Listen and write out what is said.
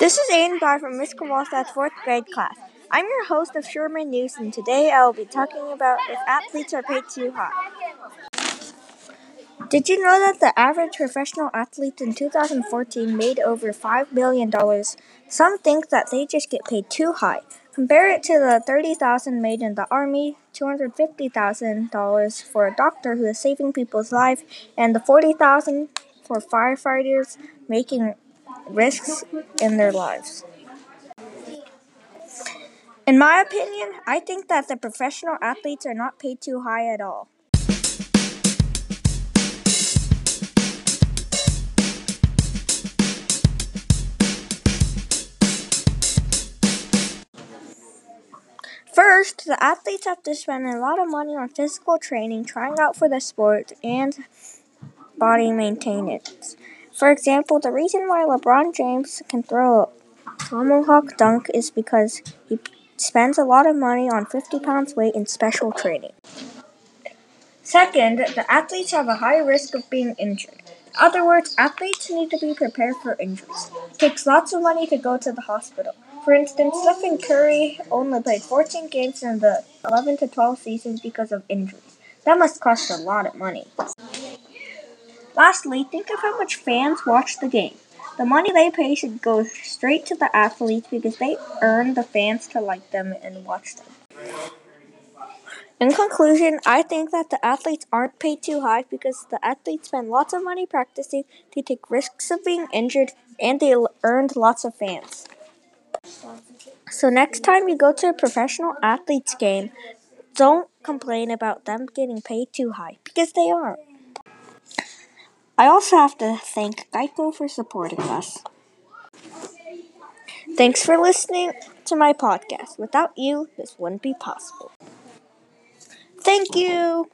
This is Aiden Guy from Miss Kowalstad's fourth grade class. I'm your host of Sherman News, and today I will be talking about if athletes are paid too high. Did you know that the average professional athlete in 2014 made over $5 million? Some think that they just get paid too high. Compare it to the 30,000 made in the Army, $250,000 for a doctor who is saving people's lives, and the 40,000 for firefighters making risks in their lives. In my opinion, I think that the professional athletes are not paid too high at all. First, the athletes have to spend a lot of money on physical training, trying out for the sport, and body maintenance. For example, the reason why LeBron James can throw a tomahawk dunk is because he spends a lot of money on 50 pounds weight in special training. Second, the athletes have a high risk of being injured. In other words, athletes need to be prepared for injuries. It takes lots of money to go to the hospital. For instance, Stephen Curry only played 14 games in the 11 to 12 season because of injuries. That must cost a lot of money. Lastly, think of how much fans watch the game. The money they pay should go straight to the athletes because they earn the fans to like them and watch them. In conclusion, I think that the athletes aren't paid too high because the athletes spend lots of money practicing, they take risks of being injured, and they earned lots of fans. So next time you go to a professional athletes game, don't complain about them getting paid too high because they aren't. I also have to thank Geico for supporting us. Thanks for listening to my podcast. Without you, this wouldn't be possible. Thank you.